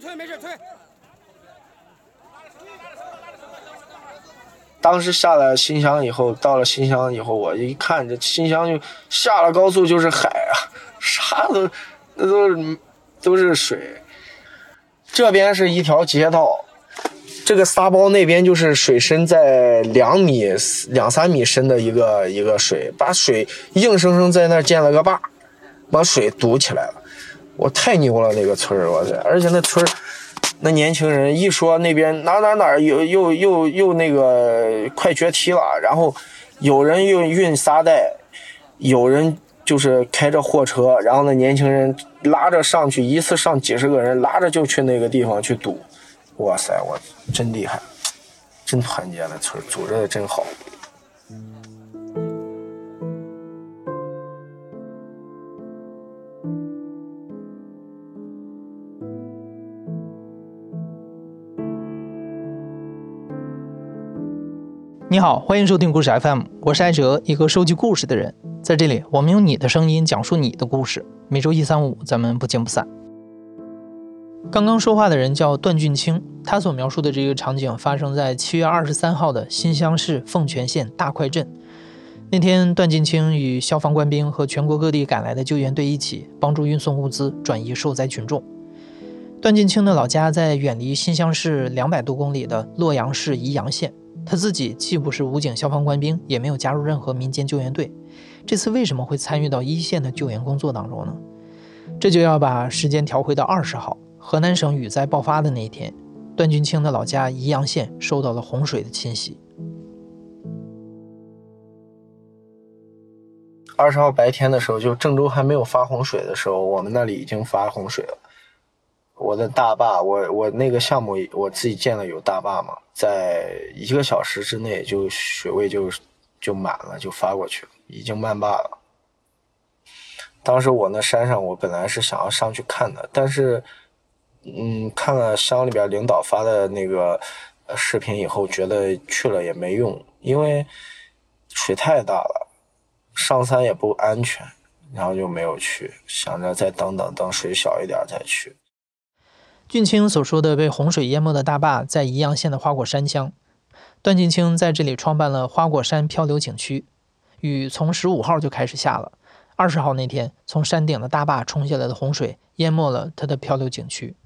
推，没事推。当时下了新乡以后，到了新乡以后，我一看这新乡就下了高速就是海啊，啥都那都是都是水。这边是一条街道，这个沙包那边就是水深在两米两三米深的一个一个水，把水硬生生在那儿建了个坝，把水堵起来了。我太牛了那个村儿，我操！而且那村儿那年轻人一说那边哪哪哪儿又又又又那个快决堤了，然后有人又运沙袋，有人就是开着货车，然后那年轻人拉着上去，一次上几十个人，拉着就去那个地方去堵。哇塞，我真厉害，真团结，那村儿组织的真好。你好，欢迎收听故事 FM，我是艾哲，一个收集故事的人。在这里，我们用你的声音讲述你的故事。每周一、三、五，咱们不见不散。刚刚说话的人叫段俊清，他所描述的这个场景发生在七月二十三号的新乡市凤泉县大块镇。那天，段俊清与消防官兵和全国各地赶来的救援队一起，帮助运送物资，转移受灾群众。段俊清的老家在远离新乡市两百多公里的洛阳市宜阳县。他自己既不是武警消防官兵，也没有加入任何民间救援队。这次为什么会参与到一线的救援工作当中呢？这就要把时间调回到二十号，河南省雨灾爆发的那一天，段俊清的老家宜阳县受到了洪水的侵袭。二十号白天的时候，就郑州还没有发洪水的时候，我们那里已经发洪水了。我的大坝，我我那个项目我自己建了有大坝嘛，在一个小时之内就水位就就满了，就发过去了，已经漫坝了。当时我那山上，我本来是想要上去看的，但是，嗯，看了乡里边领导发的那个视频以后，觉得去了也没用，因为水太大了，上山也不安全，然后就没有去，想着再等等，等水小一点再去。俊清所说的被洪水淹没的大坝，在宜阳县的花果山乡。段俊清在这里创办了花果山漂流景区，雨从十五号就开始下了。二十号那天，从山顶的大坝冲下来的洪水淹没了他的漂流景区。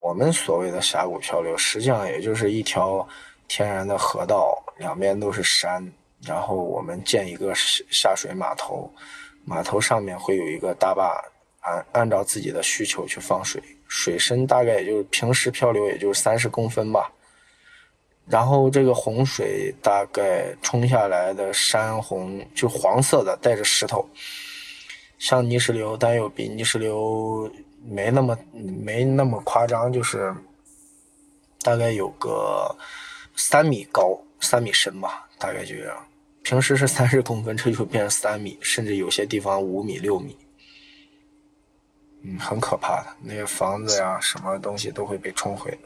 我们所谓的峡谷漂流，实际上也就是一条天然的河道，两边都是山，然后我们建一个下水码头，码头上面会有一个大坝，按按照自己的需求去放水。水深大概也就是平时漂流也就是三十公分吧，然后这个洪水大概冲下来的山洪就黄色的，带着石头，像泥石流，但又比泥石流没那么没那么夸张，就是大概有个三米高、三米深吧，大概就这样。平时是三十公分，这就变成三米，甚至有些地方五米、六米。嗯，很可怕的，那些房子呀，什么东西都会被冲毁。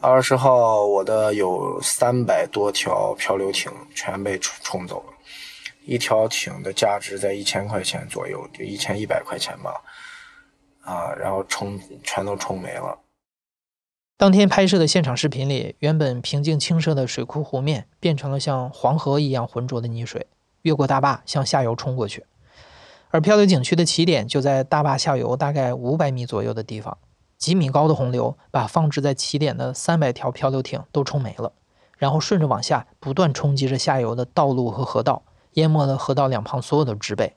二十号，我的有三百多条漂流艇全被冲冲走了，一条艇的价值在一千块钱左右，就一千一百块钱吧。啊，然后冲全都冲没了。当天拍摄的现场视频里，原本平静清澈的水库湖面变成了像黄河一样浑浊的泥水，越过大坝向下游冲过去。而漂流景区的起点就在大坝下游大概五百米左右的地方，几米高的洪流把放置在起点的三百条漂流艇都冲没了，然后顺着往下不断冲击着下游的道路和河道，淹没了河道两旁所有的植被。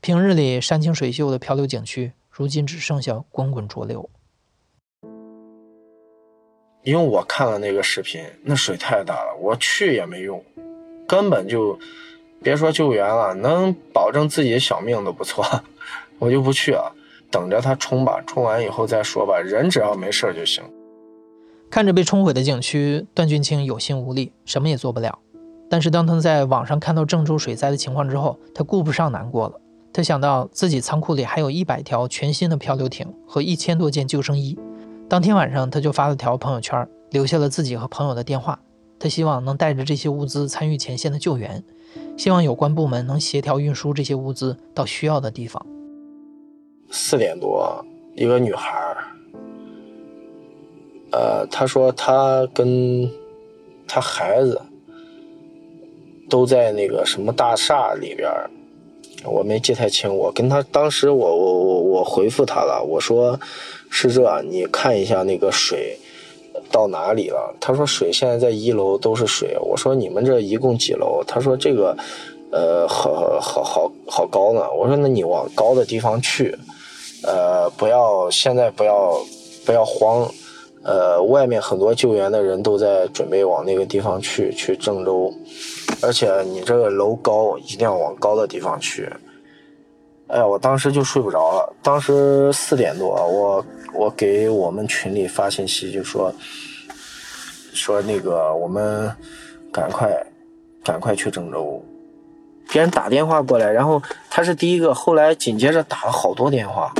平日里山清水秀的漂流景区，如今只剩下滚滚浊流。因为我看了那个视频，那水太大了，我去也没用，根本就。别说救援了，能保证自己的小命都不错，我就不去啊，等着他冲吧，冲完以后再说吧。人只要没事就行。看着被冲毁的景区，段俊清有心无力，什么也做不了。但是当他在网上看到郑州水灾的情况之后，他顾不上难过了。他想到自己仓库里还有一百条全新的漂流艇和一千多件救生衣，当天晚上他就发了条朋友圈，留下了自己和朋友的电话。他希望能带着这些物资参与前线的救援。希望有关部门能协调运输这些物资到需要的地方。四点多，一个女孩儿呃，他说他跟他孩子都在那个什么大厦里边儿，我没记太清。我跟他当时我我我我回复他了，我说是这，你看一下那个水到哪里了？他说水现在在一楼都是水。我说你们这一共几楼？他说这个呃好好好好高呢。我说那你往高的地方去，呃不要现在不要不要慌。呃，外面很多救援的人都在准备往那个地方去，去郑州，而且你这个楼高，一定要往高的地方去。哎呀，我当时就睡不着了。当时四点多，我我给我们群里发信息，就说说那个我们赶快赶快去郑州。别人打电话过来，然后他是第一个，后来紧接着打了好多电话，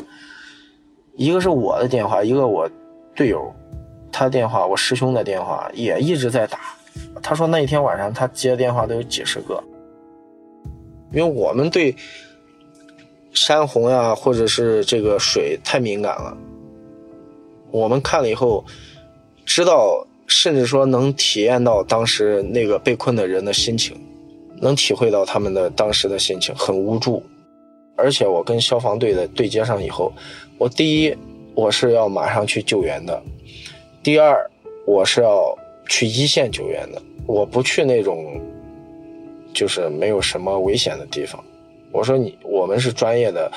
一个是我的电话，一个我队友。他电话，我师兄的电话也一直在打。他说那一天晚上他接的电话都有几十个，因为我们对山洪呀或者是这个水太敏感了。我们看了以后，知道甚至说能体验到当时那个被困的人的心情，能体会到他们的当时的心情很无助。而且我跟消防队的对接上以后，我第一我是要马上去救援的。第二，我是要去一线救援的，我不去那种就是没有什么危险的地方。我说你，我们是专业的，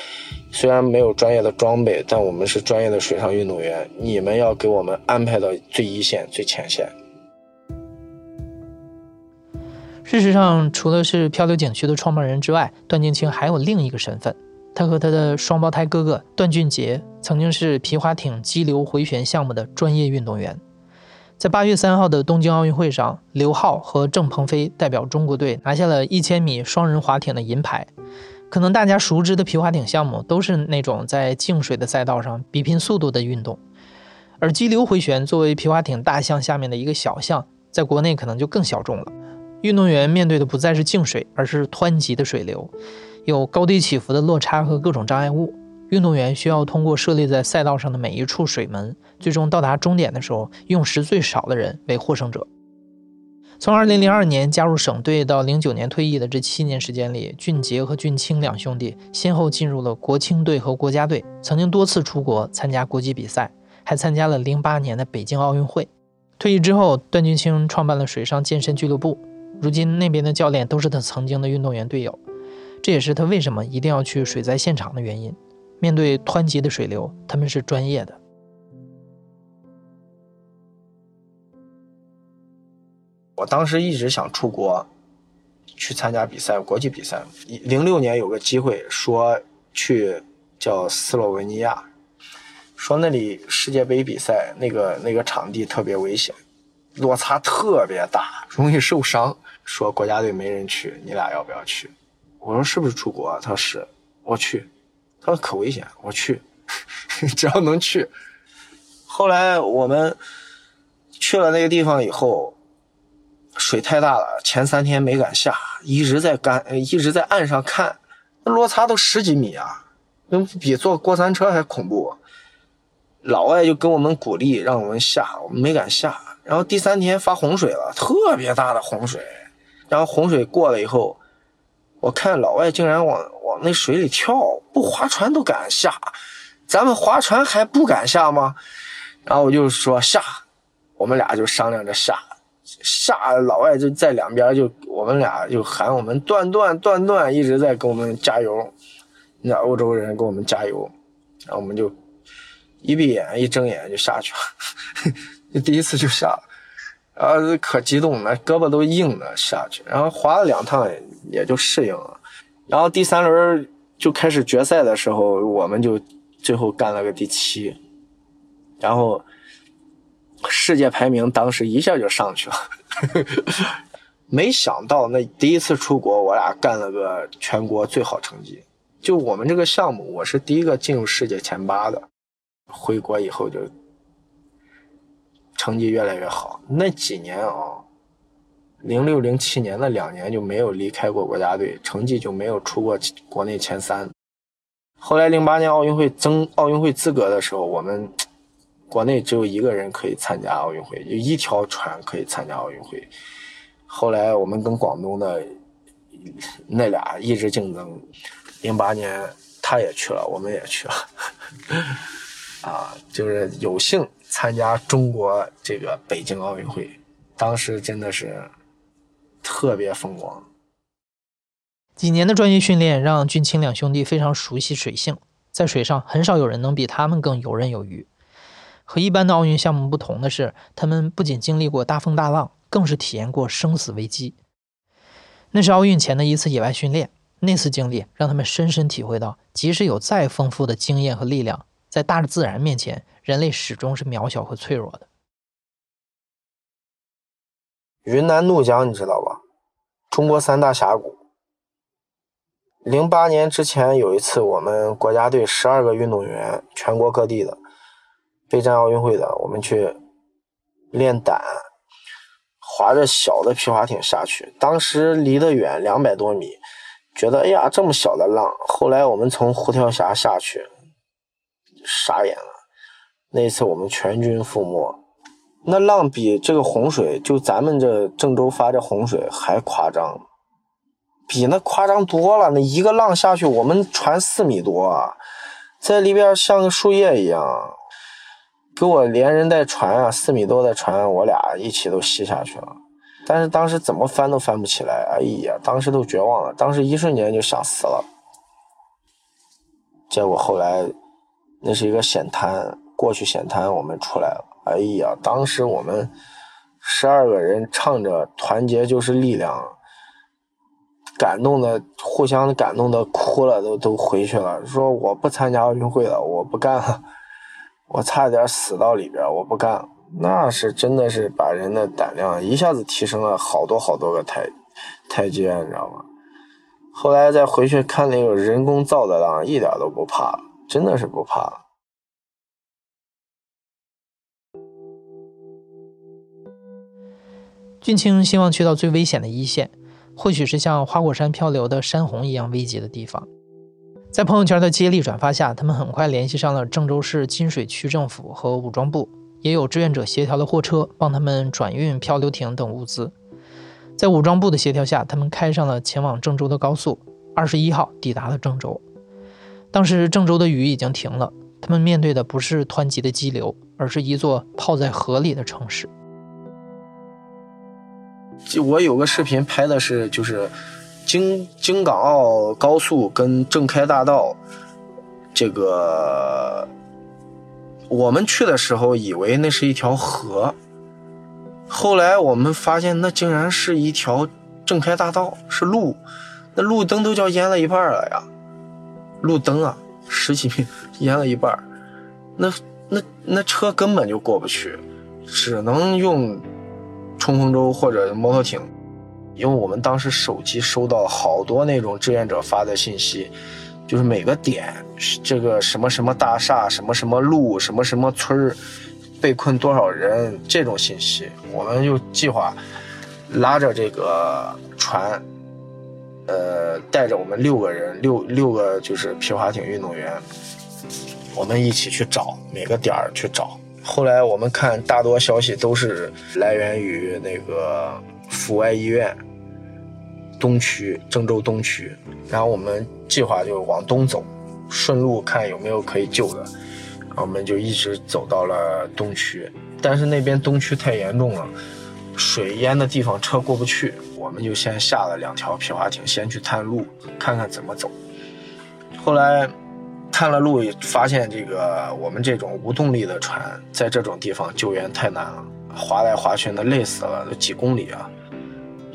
虽然没有专业的装备，但我们是专业的水上运动员，你们要给我们安排到最一线、最前线。事实上，除了是漂流景区的创办人之外，段静清还有另一个身份。他和他的双胞胎哥哥段俊杰曾经是皮划艇激流回旋项目的专业运动员。在八月三号的东京奥运会上，刘浩和郑鹏飞代表中国队拿下了一千米双人划艇的银牌。可能大家熟知的皮划艇项目都是那种在静水的赛道上比拼速度的运动，而激流回旋作为皮划艇大项下面的一个小项，在国内可能就更小众了。运动员面对的不再是静水，而是湍急的水流。有高低起伏的落差和各种障碍物，运动员需要通过设立在赛道上的每一处水门，最终到达终点的时候，用时最少的人为获胜者。从2002年加入省队到09年退役的这七年时间里，俊杰和俊清两兄弟先后进入了国青队和国家队，曾经多次出国参加国际比赛，还参加了08年的北京奥运会。退役之后，段俊清创办了水上健身俱乐部，如今那边的教练都是他曾经的运动员队友。这也是他为什么一定要去水灾现场的原因。面对湍急的水流，他们是专业的。我当时一直想出国，去参加比赛，国际比赛。零六年有个机会，说去叫斯洛文尼亚，说那里世界杯比赛，那个那个场地特别危险，落差特别大，容易受伤。说国家队没人去，你俩要不要去？我说是不是出国？他说是，我去。他说可危险，我去，只要能去。后来我们去了那个地方以后，水太大了，前三天没敢下，一直在干，一直在岸上看，那落差都十几米啊，那比坐过山车还恐怖。老外就跟我们鼓励，让我们下，我们没敢下。然后第三天发洪水了，特别大的洪水。然后洪水过了以后。我看老外竟然往那水里跳，不划船都敢下，咱们划船还不敢下吗？然后我就说下，我们俩就商量着下，下老外就在两边就我们俩就喊我们断断断断，一直在给我们加油，那欧洲人给我们加油，然后我们就一闭眼一睁眼就下去了，第一次就下了。然后可激动了，胳膊都硬了下去，然后滑了两趟也就适应了。然后第三轮就开始决赛的时候，我们就最后干了个第七，然后世界排名当时一下就上去了。没想到那第一次出国，我俩干了个全国最好成绩。就我们这个项目，我是第一个进入世界前八的。回国以后就。成绩越来越好，那几年啊，零六零七年那两年就没有离开过国家队，成绩就没有出过国内前三。后来零八年奥运会争奥运会资格的时候，我们国内只有一个人可以参加奥运会，有一条船可以参加奥运会。后来我们跟广东的那俩一直竞争，零八年他也去了，我们也去了，啊，就是有幸参加中国这个北京奥运会，当时真的是特别风光。几年的专业训练让俊清两兄弟非常熟悉水性，在水上很少有人能比他们更游刃有余。和一般的奥运项目不同的是，他们不仅经历过大风大浪，更是体验过生死危机。那是奥运前的一次野外训练，那次经历让他们深深体会到，即使有再丰富的经验和力量，在大自然面前，人类始终是渺小和脆弱的。云南怒江，你知道吧？中国三大峡谷。零八年之前有一次，我们国家队十二个运动员，全国各地的。备战奥运会的，我们去练胆，划着小的皮划艇下去。当时离得远两百多米，觉得哎呀这么小的浪。后来我们从虎跳峡下去，傻眼了。那次我们全军覆没。那浪比这个洪水，就咱们这郑州发这洪水还夸张，比那夸张多了。那一个浪下去，我们船四米多，啊在里边像个树叶一样。给我连人带船啊，四米多的船，我俩一起都吸下去了。但是当时怎么翻都翻不起来，哎呀，当时都绝望了，当时一瞬间就想死了。结果后来那是一个险滩，过去险滩我们出来了。哎呀，当时我们十二个人唱着“团结就是力量”，感动的互相感动的哭了，都都回去了，说我不参加奥运会了，我不干了。我差点死到里边，我不干，那是真的是把人的胆量一下子提升了好多好多个台台阶，你知道吗？后来再回去看那个人工造的浪，一点都不怕，真的是不怕。俊清希望去到最危险的一线，或许是像花果山漂流的山洪一样危急的地方。在朋友圈的接力转发下，他们很快联系上了郑州市金水区政府和武装部，也有志愿者协调的货车帮他们转运漂流艇等物资。在武装部的协调下，他们开上了前往郑州的高速。二十一号抵达了郑州。当时郑州的雨已经停了，他们面对的不是湍急的激流，而是一座泡在河里的城市。我有个视频拍的是，就是。京京港澳高速跟郑开大道，这个我们去的时候以为那是一条河，后来我们发现那竟然是一条郑开大道，是路，那路灯都叫淹了一半了呀，路灯啊，十几米淹了一半，那那那车根本就过不去，只能用冲锋舟或者摩托艇。因为我们当时手机收到好多那种志愿者发的信息，就是每个点，这个什么什么大厦、什么什么路、什么什么村儿，被困多少人这种信息，我们就计划拉着这个船，呃，带着我们六个人，六六个就是皮划艇运动员，我们一起去找每个点儿去找。后来我们看大多消息都是来源于那个。阜外医院东区，郑州东区，然后我们计划就往东走，顺路看有没有可以救的，然后我们就一直走到了东区，但是那边东区太严重了，水淹的地方车过不去，我们就先下了两条皮划艇，先去探路，看看怎么走。后来探了路，发现这个我们这种无动力的船，在这种地方救援太难了，划来划去的累死了，都几公里啊。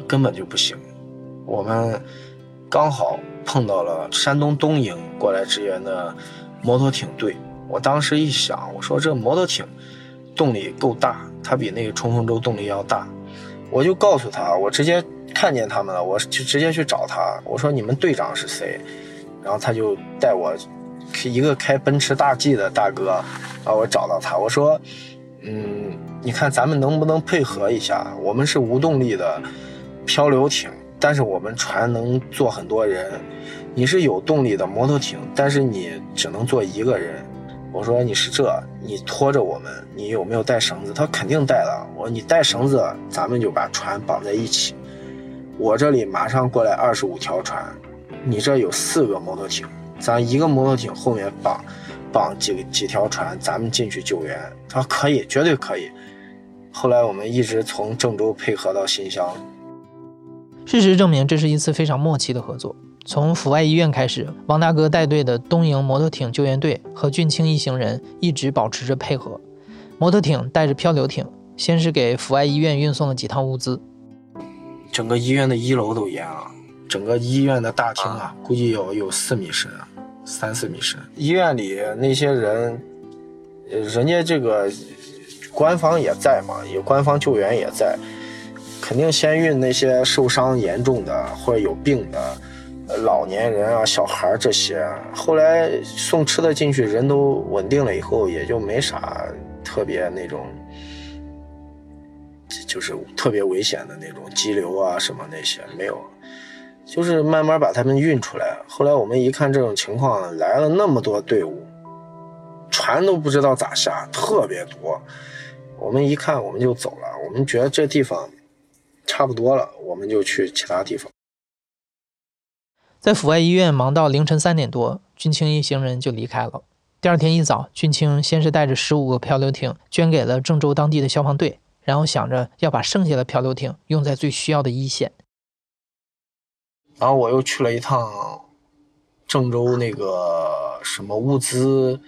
根本就不行，我们刚好碰到了山东东营过来支援的摩托艇队。我当时一想，我说这摩托艇动力够大，它比那个冲锋舟动力要大。我就告诉他，我直接看见他们了，我就直接去找他。我说你们队长是谁？然后他就带我，一个开奔驰大 G 的大哥，啊我找到他。我说，嗯，你看咱们能不能配合一下？我们是无动力的。漂流艇，但是我们船能坐很多人。你是有动力的摩托艇，但是你只能坐一个人。我说你是这，你拖着我们，你有没有带绳子？他肯定带了。我说你带绳子，咱们就把船绑在一起。我这里马上过来二十五条船，你这有四个摩托艇，咱一个摩托艇后面绑绑几个几条船，咱们进去救援。他说可以，绝对可以。后来我们一直从郑州配合到新乡。事实证明，这是一次非常默契的合作。从阜外医院开始，王大哥带队的东营摩托艇救援队和俊清一行人一直保持着配合。摩托艇带着漂流艇，先是给阜外医院运送了几趟物资。整个医院的一楼都淹了，整个医院的大厅啊，估计有有四米深，三四米深。医院里那些人，人家这个官方也在嘛，有官方救援也在，肯定先运那些受伤严重的或者有病的。老年人啊，小孩这些，后来送吃的进去，人都稳定了以后，也就没啥特别那种，就是特别危险的那种激流啊什么那些没有，就是慢慢把他们运出来。后来我们一看这种情况，来了那么多队伍，船都不知道咋下，特别多。我们一看我们就走了，我们觉得这地方差不多了，我们就去其他地方。在阜外医院忙到凌晨三点多，俊清一行人就离开了。第二天一早，俊清先是带着十五个漂流艇捐给了郑州当地的消防队，然后想着要把剩下的漂流艇用在最需要的一线。然后我又去了一趟郑州那个什么物资，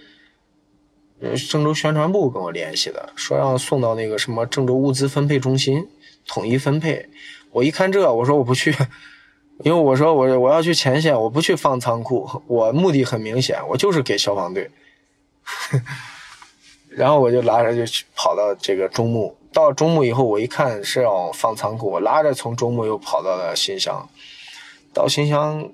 郑州宣传部跟我联系的，说让送到那个什么郑州物资分配中心统一分配。我一看这，我说我不去。因为我说我我要去前线，我不去放仓库，我目的很明显，我就是给消防队。然后我就拉着就去跑到这个中牟，到中牟以后，我一看是要放仓库，我拉着从中牟又跑到了新乡。到新乡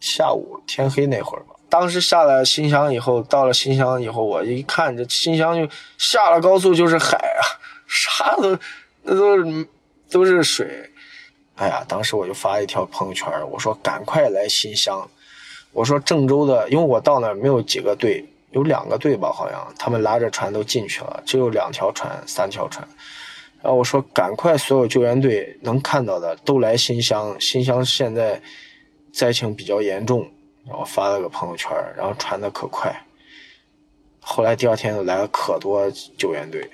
下午天黑那会儿吧，当时下了新乡以后，到了新乡以后，我一看这新乡就下了高速就是海啊，啥都那都是都是水。哎呀，当时我就发一条朋友圈，我说赶快来新乡。我说郑州的，因为我到那儿没有几个队，有两个队吧，好像他们拉着船都进去了，只有两条船、三条船。然后我说赶快，所有救援队能看到的都来新乡。新乡现在灾情比较严重，然后发了个朋友圈，然后传的可快。后来第二天就来了可多救援队。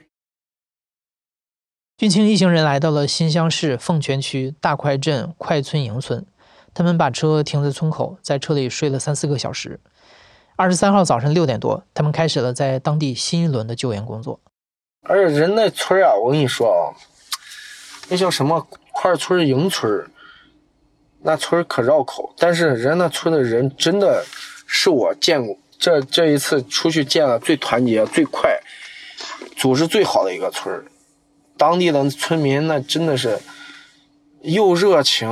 俊清一行人来到了新乡市凤泉区大块镇快村营村，他们把车停在村口，在车里睡了三四个小时。二十三号早晨六点多，他们开始了在当地新一轮的救援工作。而且人那村啊，我跟你说啊，那叫什么块村营村，那村可绕口。但是人那村的人真的是我见过这这一次出去见了最团结、最快、组织最好的一个村当地的村民那真的是又热情，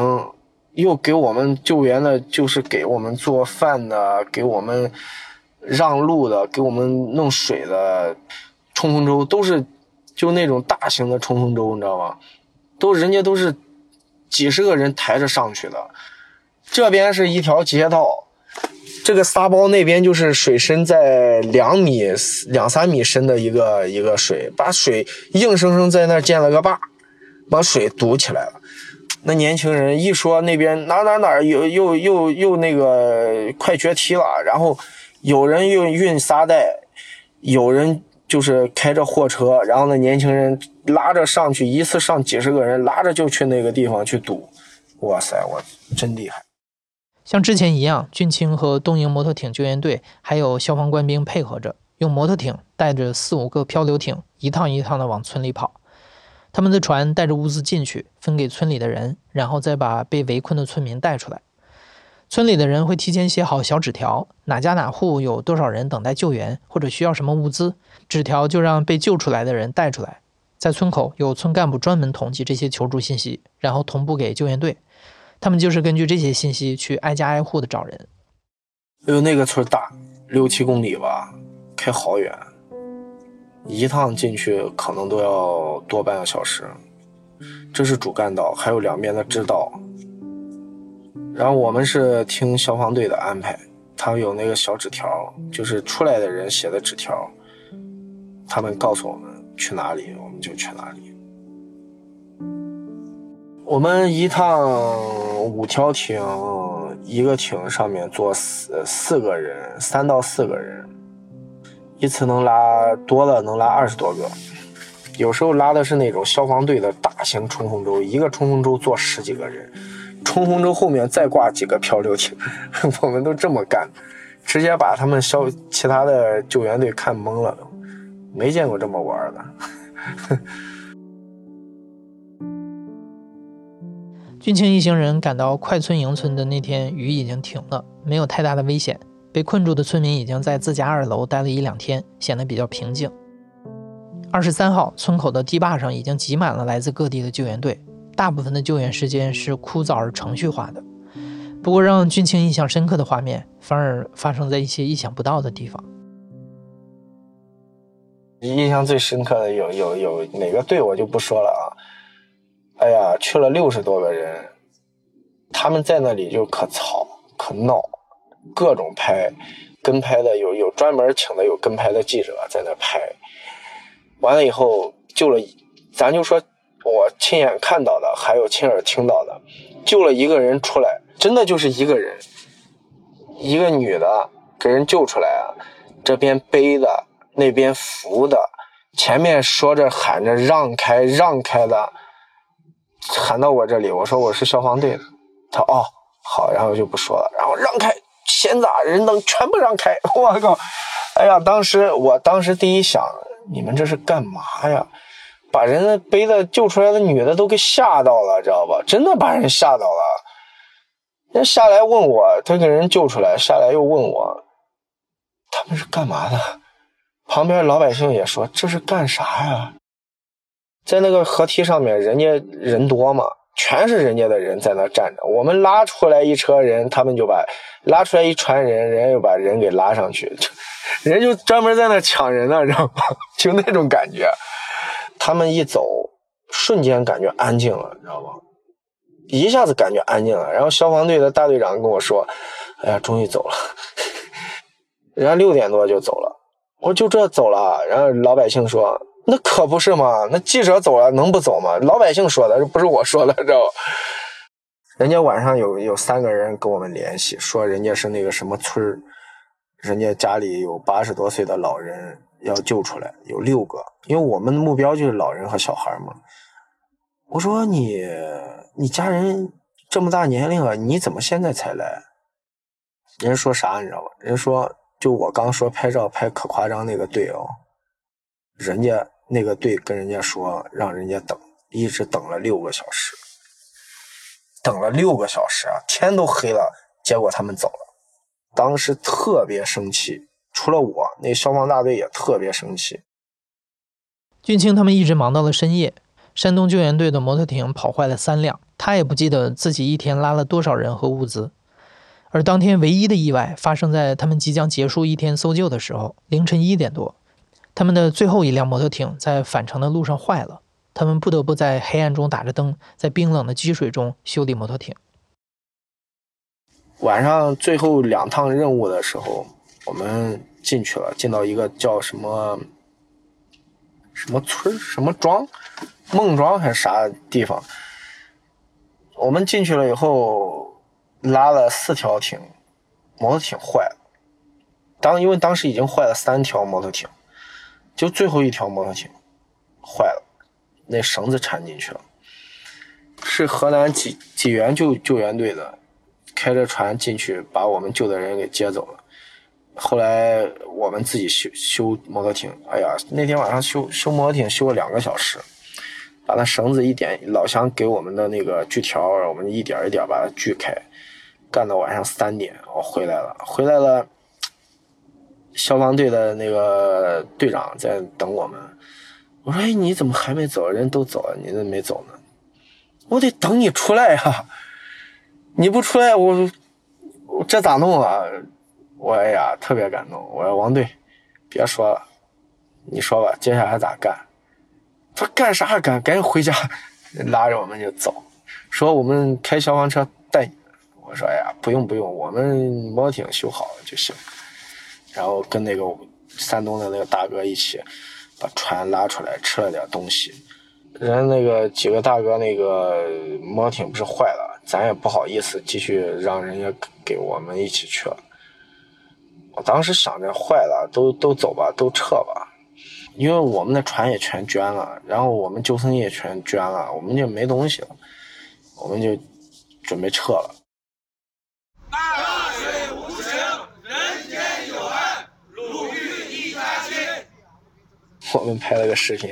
又给我们救援的，就是给我们做饭的，给我们让路的，给我们弄水的，冲锋舟都是就那种大型的冲锋舟，你知道吗？都人家都是几十个人抬着上去的。这边是一条街道，这个沙包那边就是水深在两米两三米深的一个一个水，把水硬生生在那建了个坝，把水堵起来了。那年轻人一说那边哪哪哪又又又又那个快决堤了，然后有人运运沙袋，有人就是开着货车，然后那年轻人拉着上去，一次上几十个人，拉着就去那个地方去堵。哇塞，我真厉害！像之前一样，俊清和东营摩托艇救援队还有消防官兵配合着，用摩托艇带着四五个漂流艇，一趟一趟的往村里跑。他们的船带着物资进去，分给村里的人，然后再把被围困的村民带出来。村里的人会提前写好小纸条，哪家哪户有多少人等待救援，或者需要什么物资，纸条就让被救出来的人带出来。在村口有村干部专门统计这些求助信息，然后同步给救援队。他们就是根据这些信息去挨家挨户的找人。哎呦，那个村大，六七公里吧，开好远，一趟进去可能都要多半个小时。这是主干道，还有两边的支道。然后我们是听消防队的安排，他有那个小纸条，就是出来的人写的纸条。他们告诉我们去哪里，我们就去哪里。我们一趟五条艇，一个艇上面坐四四个人，三到四个人，一次能拉多了能拉二十多个。有时候拉的是那种消防队的大型冲锋舟，一个冲锋舟坐十几个人，冲锋舟后面再挂几个漂流艇，我们都这么干，直接把他们消其他的救援队看懵了，没见过这么玩的。俊清一行人赶到快村营村的那天，雨已经停了，没有太大的危险。被困住的村民已经在自家二楼待了一两天，显得比较平静。二十三号，村口的堤坝上已经挤满了来自各地的救援队，大部分的救援时间是枯燥而程序化的。不过，让俊清印象深刻的画面，反而发生在一些意想不到的地方。印象最深刻的有有有哪个队我就不说了啊。哎呀，去了六十多个人，他们在那里就可吵可闹，各种拍，跟拍的有有专门请的有跟拍的记者在那拍，完了以后救了，咱就说我亲眼看到的，还有亲耳听到的，救了一个人出来，真的就是一个人，一个女的给人救出来啊，这边背的，那边扶的，前面说着喊着让开让开的。喊到我这里，我说我是消防队的，他哦好，然后就不说了，然后让开，闲杂人等全部让开，我靠，哎呀，当时我当时第一想，你们这是干嘛呀？把人背的救出来的女的都给吓到了，知道吧？真的把人吓到了。人下来问我，他给人救出来，下来又问我，他们是干嘛的？旁边老百姓也说这是干啥呀？在那个河堤上面，人家人多嘛，全是人家的人在那站着。我们拉出来一车人，他们就把拉出来一船人，人家又把人给拉上去，人就专门在那抢人呢，知道吗？就那种感觉。他们一走，瞬间感觉安静了，你知道吗？一下子感觉安静了。然后消防队的大队长跟我说：“哎呀，终于走了。” 人家六点多就走了，我就这走了。然后老百姓说。那可不是嘛！那记者走了能不走吗？老百姓说的，不是我说的，知道吧？人家晚上有有三个人跟我们联系，说人家是那个什么村儿，人家家里有八十多岁的老人要救出来，有六个。因为我们的目标就是老人和小孩嘛。我说你你家人这么大年龄了，你怎么现在才来？人说啥你知道吧？人说就我刚说拍照拍可夸张那个队哦，人家。那个队跟人家说，让人家等，一直等了六个小时，等了六个小时啊，天都黑了，结果他们走了。当时特别生气，除了我，那消防大队也特别生气。俊清他们一直忙到了深夜，山东救援队的摩托艇跑坏了三辆，他也不记得自己一天拉了多少人和物资。而当天唯一的意外发生在他们即将结束一天搜救的时候，凌晨一点多。他们的最后一辆摩托艇在返程的路上坏了，他们不得不在黑暗中打着灯，在冰冷的积水中修理摩托艇。晚上最后两趟任务的时候，我们进去了，进到一个叫什么什么村什么庄，孟庄还是啥地方？我们进去了以后，拉了四条艇，摩托艇坏了。当因为当时已经坏了三条摩托艇。就最后一条摩托艇坏了，那绳子缠进去了。是河南济济源救救援队的，开着船进去把我们救的人给接走了。后来我们自己修修摩托艇，哎呀，那天晚上修修摩托艇修了两个小时，把那绳子一点，老乡给我们的那个锯条，我们一点一点把它锯开，干到晚上三点，我回来了，回来了。消防队的那个队长在等我们，我说：“哎，你怎么还没走？人都走了，你怎么没走呢？”我得等你出来呀！你不出来，我我这咋弄啊？我哎呀，特别感动。我说：“王队，别说了，你说吧，接下来咋干？”他：“干啥干？赶紧回家！”拉着我们就走，说：“我们开消防车。”说：“哎呀，不用不用，我们摩托艇修好了就行。”然后跟那个山东的那个大哥一起把船拉出来，吃了点东西。人那个几个大哥那个摩托艇不是坏了，咱也不好意思继续让人家给我们一起去了。我当时想着坏了，都都走吧，都撤吧，因为我们的船也全捐了，然后我们救生衣也全捐了，我们就没东西了，我们就准备撤了。大水无情，人间有爱，鲁豫一家亲。我们拍了个视频。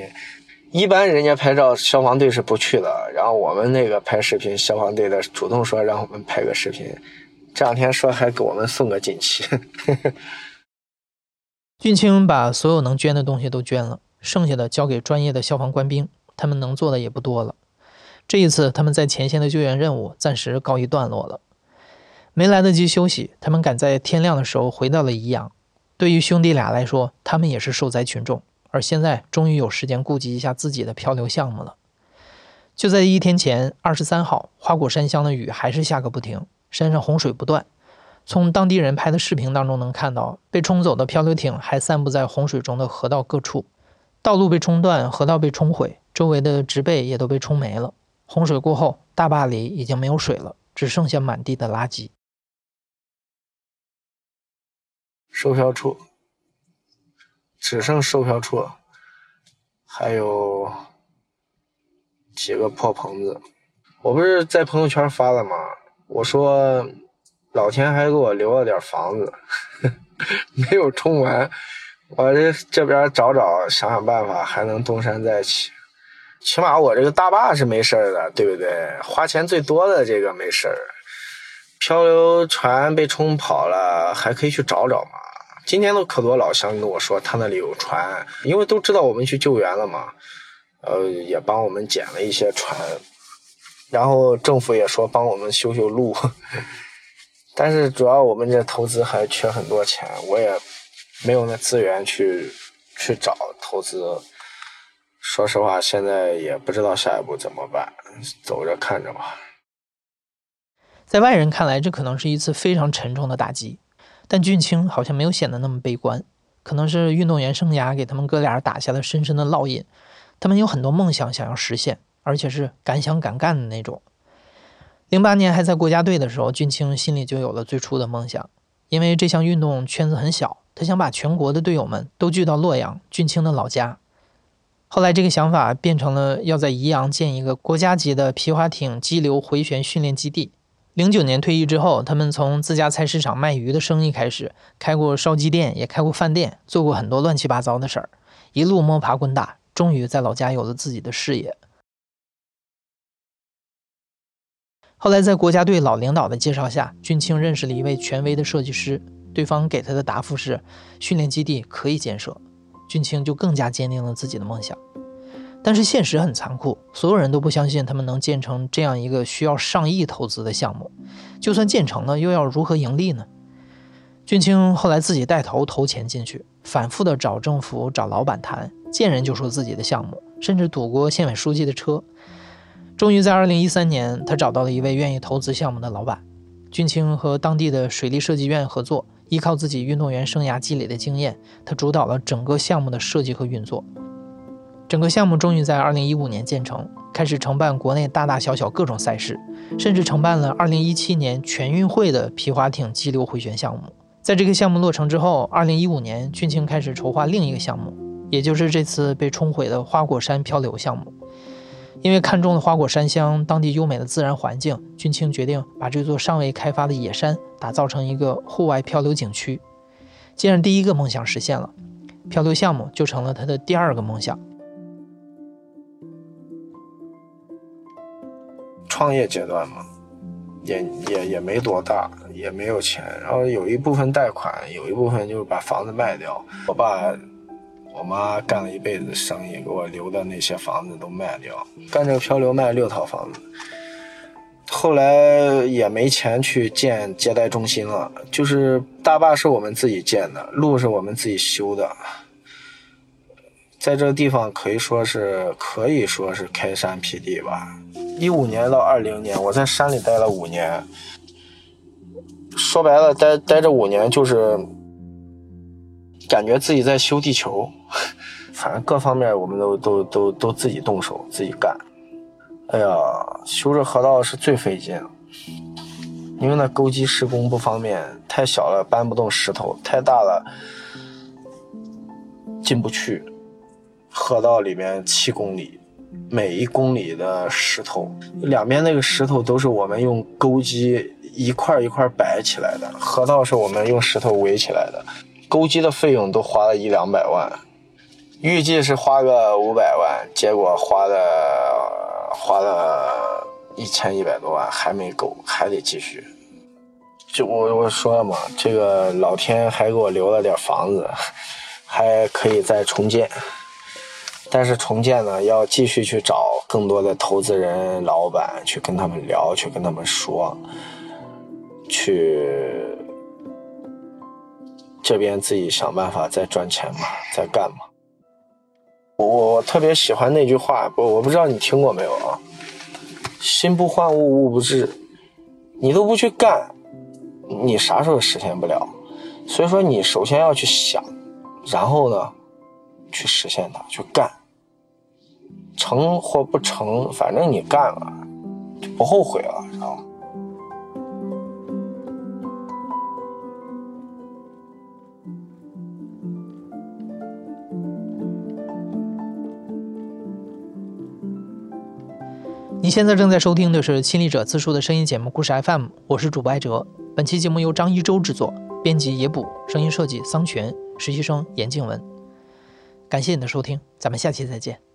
一般人家拍照，消防队是不去的。然后我们那个拍视频，消防队的主动说让我们拍个视频。这两天说还给我们送个锦旗。俊清把所有能捐的东西都捐了，剩下的交给专业的消防官兵，他们能做的也不多了。这一次，他们在前线的救援任务暂时告一段落了。没来得及休息，他们赶在天亮的时候回到了宜阳。对于兄弟俩来说，他们也是受灾群众。而现在终于有时间顾及一下自己的漂流项目了。就在一天前，二十三号，花果山乡的雨还是下个不停，山上洪水不断。从当地人拍的视频当中能看到，被冲走的漂流艇还散布在洪水中的河道各处，道路被冲断，河道被冲毁，周围的植被也都被冲没了。洪水过后，大坝里已经没有水了，只剩下满地的垃圾。售票处。只剩售票处，还有几个破棚子。我不是在朋友圈发了吗？我说老天还给我留了点房子，没有冲完，我这这边找找，想想办法，还能东山再起。起码我这个大坝是没事的，对不对？花钱最多的这个没事儿，漂流船被冲跑了，还可以去找找嘛。今天都可多老乡跟我说，他那里有船，因为都知道我们去救援了嘛，呃，也帮我们捡了一些船，然后政府也说帮我们修修路，但是主要我们这投资还缺很多钱，我也没有那资源去去找投资。说实话，现在也不知道下一步怎么办，走着看着吧。在外人看来，这可能是一次非常沉重的打击。但俊清好像没有显得那么悲观，可能是运动员生涯给他们哥俩打下了深深的烙印。他们有很多梦想想要实现，而且是敢想敢干的那种。零八年还在国家队的时候，俊清心里就有了最初的梦想，因为这项运动圈子很小，他想把全国的队友们都聚到洛阳，俊清的老家。后来这个想法变成了要在宜阳建一个国家级的皮划艇激流回旋训练基地。零九年退役之后，他们从自家菜市场卖鱼的生意开始，开过烧鸡店，也开过饭店，做过很多乱七八糟的事儿，一路摸爬滚打，终于在老家有了自己的事业。后来在国家队老领导的介绍下，俊清认识了一位权威的设计师，对方给他的答复是：训练基地可以建设。俊清就更加坚定了自己的梦想。但是现实很残酷，所有人都不相信他们能建成这样一个需要上亿投资的项目。就算建成了，又要如何盈利呢？俊清后来自己带头投钱进去，反复的找政府、找老板谈，见人就说自己的项目，甚至堵过县委书记的车。终于在二零一三年，他找到了一位愿意投资项目的老板。俊清和当地的水利设计院合作，依靠自己运动员生涯积累的经验，他主导了整个项目的设计和运作。整个项目终于在二零一五年建成，开始承办国内大大小小各种赛事，甚至承办了二零一七年全运会的皮划艇激流回旋项目。在这个项目落成之后，二零一五年，俊清开始筹划另一个项目，也就是这次被冲毁的花果山漂流项目。因为看中了花果山乡当地优美的自然环境，俊清决定把这座尚未开发的野山打造成一个户外漂流景区。既然第一个梦想实现了，漂流项目就成了他的第二个梦想。创业阶段嘛，也也也没多大，也没有钱，然后有一部分贷款，有一部分就是把房子卖掉。我爸、我妈干了一辈子生意，给我留的那些房子都卖掉。干这个漂流卖了六套房子，后来也没钱去建接待中心了。就是大坝是我们自己建的，路是我们自己修的，在这个地方可以说是可以说是开山辟地吧。一五年到二零年，我在山里待了五年，说白了，待待这五年就是感觉自己在修地球，反正各方面我们都都都都自己动手自己干。哎呀，修这河道是最费劲，因为那沟机施工不方便，太小了搬不动石头，太大了进不去。河道里面七公里，每一公里的石头，两边那个石头都是我们用钩机一块一块摆起来的。河道是我们用石头围起来的，钩机的费用都花了一两百万，预计是花个五百万，结果花的花了一千一百多万，还没够，还得继续。就我我说了嘛，这个老天还给我留了点房子，还可以再重建。但是重建呢，要继续去找更多的投资人、老板，去跟他们聊，去跟他们说，去这边自己想办法再赚钱嘛，再干嘛。我我特别喜欢那句话，不，我不知道你听过没有啊？心不换物，物不至。你都不去干，你啥时候实现不了？所以说，你首先要去想，然后呢，去实现它，去干。成或不成，反正你干了，不后悔了，知道吗？你现在正在收听的是《亲历者自述》的声音节目《故事 FM》，我是主播艾哲。本期节目由张一舟制作，编辑野捕，声音设计桑泉，实习生严静文。感谢你的收听，咱们下期再见。